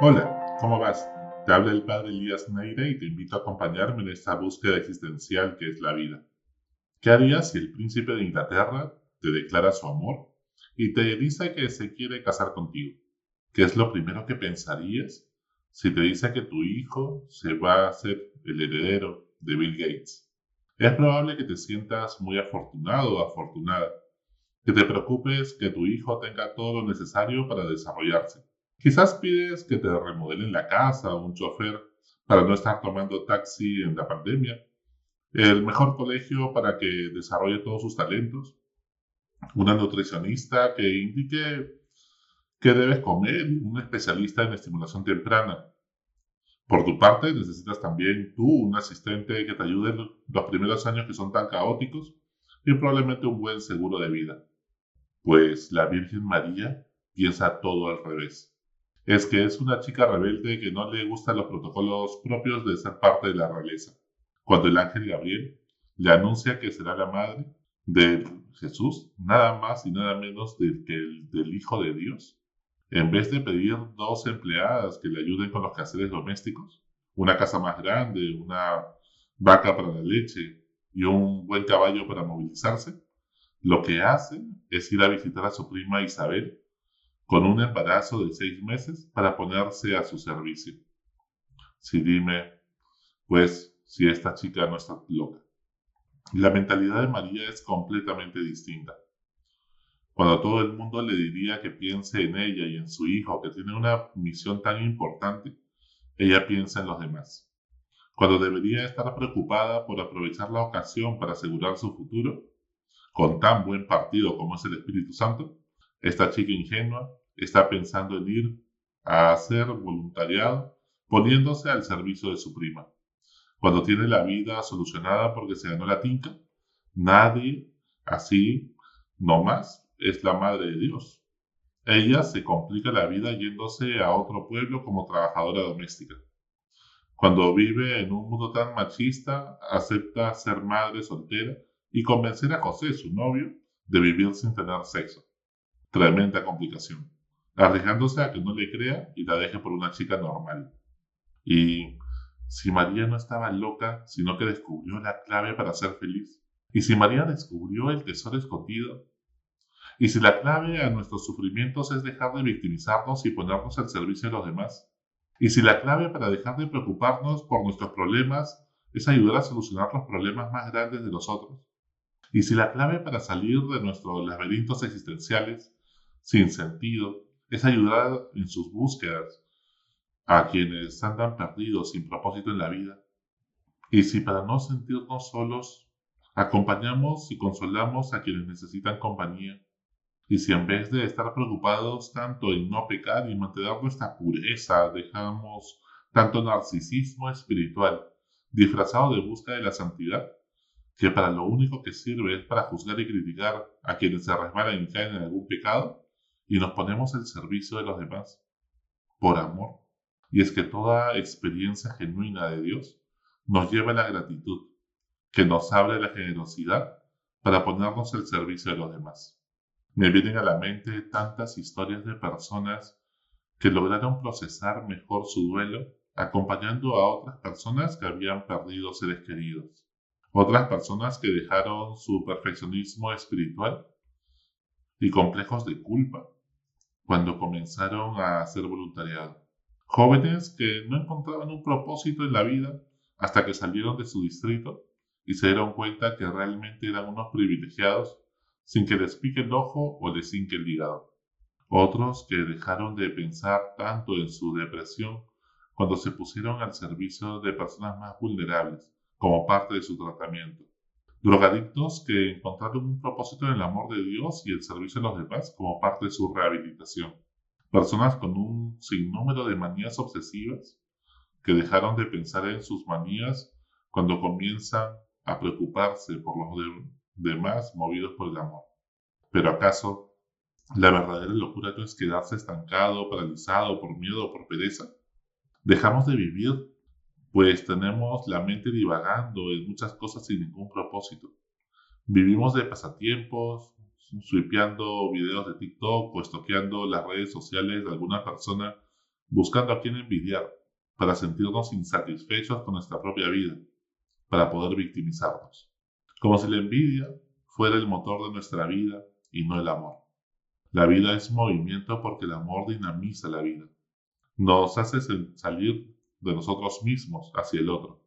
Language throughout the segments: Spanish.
Hola, ¿cómo vas? Te habla el padre Elías Neire y te invito a acompañarme en esta búsqueda existencial que es la vida. ¿Qué harías si el príncipe de Inglaterra te declara su amor y te dice que se quiere casar contigo? ¿Qué es lo primero que pensarías si te dice que tu hijo se va a hacer el heredero de Bill Gates? Es probable que te sientas muy afortunado o afortunada, que te preocupes que tu hijo tenga todo lo necesario para desarrollarse. Quizás pides que te remodelen la casa un chofer para no estar tomando taxi en la pandemia, el mejor colegio para que desarrolle todos sus talentos, una nutricionista que indique qué debes comer un especialista en estimulación temprana. Por tu parte, necesitas también tú un asistente que te ayude los primeros años que son tan caóticos y probablemente un buen seguro de vida. Pues la Virgen María piensa todo al revés. Es que es una chica rebelde que no le gustan los protocolos propios de ser parte de la realeza. Cuando el ángel Gabriel le anuncia que será la madre de Jesús, nada más y nada menos del que el del Hijo de Dios, en vez de pedir dos empleadas que le ayuden con los quehaceres domésticos, una casa más grande, una vaca para la leche y un buen caballo para movilizarse, lo que hace es ir a visitar a su prima Isabel con un embarazo de seis meses para ponerse a su servicio. Si dime, pues, si esta chica no está loca. La mentalidad de María es completamente distinta. Cuando todo el mundo le diría que piense en ella y en su hijo, que tiene una misión tan importante, ella piensa en los demás. Cuando debería estar preocupada por aprovechar la ocasión para asegurar su futuro, con tan buen partido como es el Espíritu Santo, esta chica ingenua está pensando en ir a hacer voluntariado poniéndose al servicio de su prima. Cuando tiene la vida solucionada porque se ganó la tinca, nadie así, no más, es la madre de Dios. Ella se complica la vida yéndose a otro pueblo como trabajadora doméstica. Cuando vive en un mundo tan machista, acepta ser madre soltera y convencer a José, su novio, de vivir sin tener sexo. Tremenda complicación. Arriesgándose a que no le crea y la deje por una chica normal. Y si María no estaba loca, sino que descubrió la clave para ser feliz. Y si María descubrió el tesoro escondido, y si la clave a nuestros sufrimientos es dejar de victimizarnos y ponernos al servicio de los demás, y si la clave para dejar de preocuparnos por nuestros problemas es ayudar a solucionar los problemas más grandes de los otros, y si la clave para salir de nuestros laberintos existenciales sin sentido es ayudar en sus búsquedas a quienes andan perdidos sin propósito en la vida, y si para no sentirnos solos acompañamos y consolamos a quienes necesitan compañía, y si en vez de estar preocupados tanto en no pecar y mantener nuestra pureza, dejamos tanto narcisismo espiritual disfrazado de busca de la santidad, que para lo único que sirve es para juzgar y criticar a quienes se resbalan y caen en algún pecado, y nos ponemos al servicio de los demás, por amor. Y es que toda experiencia genuina de Dios nos lleva a la gratitud, que nos abre la generosidad para ponernos al servicio de los demás. Me vienen a la mente tantas historias de personas que lograron procesar mejor su duelo acompañando a otras personas que habían perdido seres queridos. Otras personas que dejaron su perfeccionismo espiritual y complejos de culpa cuando comenzaron a hacer voluntariado. Jóvenes que no encontraban un propósito en la vida hasta que salieron de su distrito y se dieron cuenta que realmente eran unos privilegiados sin que les pique el ojo o les hinque el hígado. Otros que dejaron de pensar tanto en su depresión cuando se pusieron al servicio de personas más vulnerables como parte de su tratamiento. Drogadictos que encontraron un propósito en el amor de Dios y el servicio a los demás como parte de su rehabilitación. Personas con un sinnúmero de manías obsesivas que dejaron de pensar en sus manías cuando comienzan a preocuparse por los demás movidos por el amor. Pero ¿acaso la verdadera locura no es quedarse estancado, paralizado por miedo o por pereza? Dejamos de vivir, pues tenemos la mente divagando en muchas cosas sin ningún propósito. Vivimos de pasatiempos, swipeando videos de TikTok o estoqueando las redes sociales de alguna persona buscando a quien envidiar, para sentirnos insatisfechos con nuestra propia vida, para poder victimizarnos. Como si la envidia fuera el motor de nuestra vida y no el amor. La vida es movimiento porque el amor dinamiza la vida. Nos hace salir de nosotros mismos hacia el otro.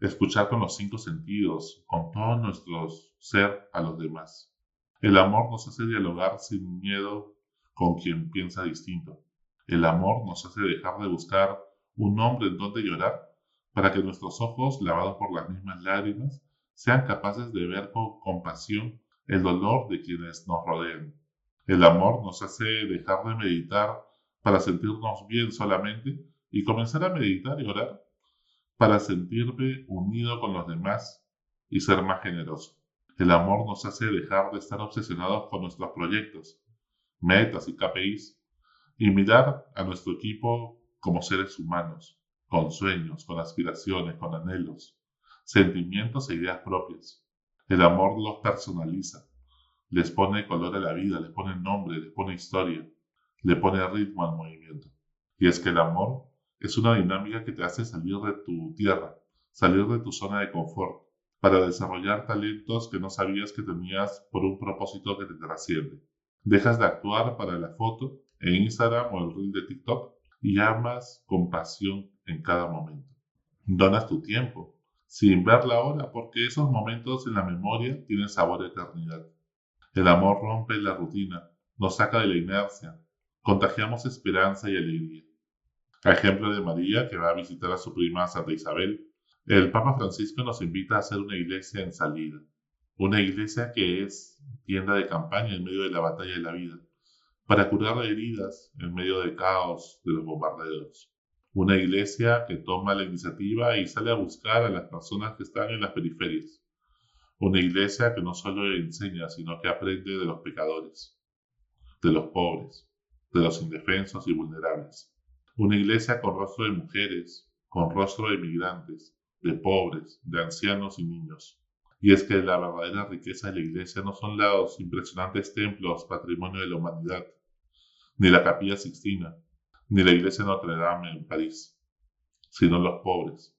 Escuchar con los cinco sentidos, con todo nuestro ser a los demás. El amor nos hace dialogar sin miedo con quien piensa distinto. El amor nos hace dejar de buscar un hombre en donde llorar para que nuestros ojos, lavados por las mismas lágrimas, sean capaces de ver con compasión el dolor de quienes nos rodean. El amor nos hace dejar de meditar para sentirnos bien solamente y comenzar a meditar y orar para sentirme unido con los demás y ser más generoso. El amor nos hace dejar de estar obsesionados con nuestros proyectos, metas y KPIs y mirar a nuestro equipo como seres humanos, con sueños, con aspiraciones, con anhelos, sentimientos e ideas propias. El amor los personaliza, les pone color a la vida, les pone nombre, les pone historia, le pone ritmo al movimiento. Y es que el amor es una dinámica que te hace salir de tu tierra, salir de tu zona de confort, para desarrollar talentos que no sabías que tenías por un propósito que te trasciende. Dejas de actuar para la foto en Instagram o el reel de TikTok y amas con pasión en cada momento. Donas tu tiempo, sin ver la hora, porque esos momentos en la memoria tienen sabor de eternidad. El amor rompe la rutina, nos saca de la inercia, contagiamos esperanza y alegría. A ejemplo de María, que va a visitar a su prima Santa Isabel, el Papa Francisco nos invita a hacer una iglesia en salida, una iglesia que es tienda de campaña en medio de la batalla de la vida, para curar heridas en medio del caos de los bombardeos. Una iglesia que toma la iniciativa y sale a buscar a las personas que están en las periferias, una iglesia que no solo enseña, sino que aprende de los pecadores, de los pobres, de los indefensos y vulnerables. Una iglesia con rostro de mujeres, con rostro de migrantes, de pobres, de ancianos y niños. Y es que la verdadera riqueza de la iglesia no son los impresionantes templos, patrimonio de la humanidad, ni la capilla Sixtina, ni la iglesia Notre Dame en París, sino los pobres,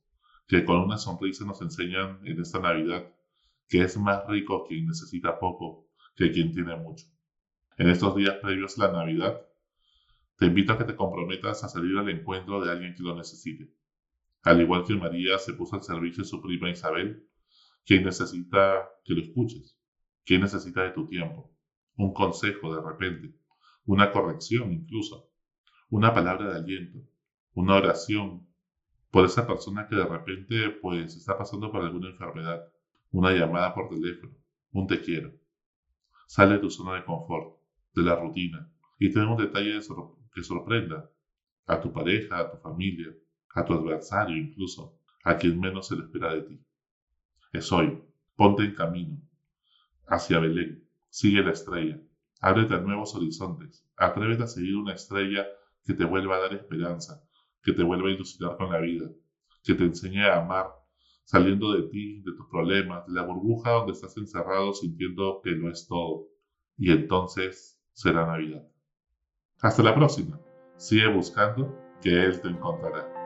que con una sonrisa nos enseñan en esta Navidad que es más rico quien necesita poco que quien tiene mucho. En estos días previos a la Navidad, te invito a que te comprometas a salir al encuentro de alguien que lo necesite. Al igual que María se puso al servicio de su prima Isabel, quien necesita que lo escuches, quien necesita de tu tiempo, un consejo de repente, una corrección incluso, una palabra de aliento, una oración por esa persona que de repente pues está pasando por alguna enfermedad una llamada por teléfono, un te quiero. Sale de tu zona de confort, de la rutina, y ten un detalle que sorprenda a tu pareja, a tu familia, a tu adversario incluso, a quien menos se le espera de ti. Es hoy, ponte en camino, hacia Belén, sigue la estrella, ábrete a nuevos horizontes, atrévete a seguir una estrella que te vuelva a dar esperanza, que te vuelva a ilusionar con la vida, que te enseñe a amar saliendo de ti, de tus problemas, de la burbuja donde estás encerrado sintiendo que no es todo. Y entonces será Navidad. Hasta la próxima. Sigue buscando que Él te encontrará.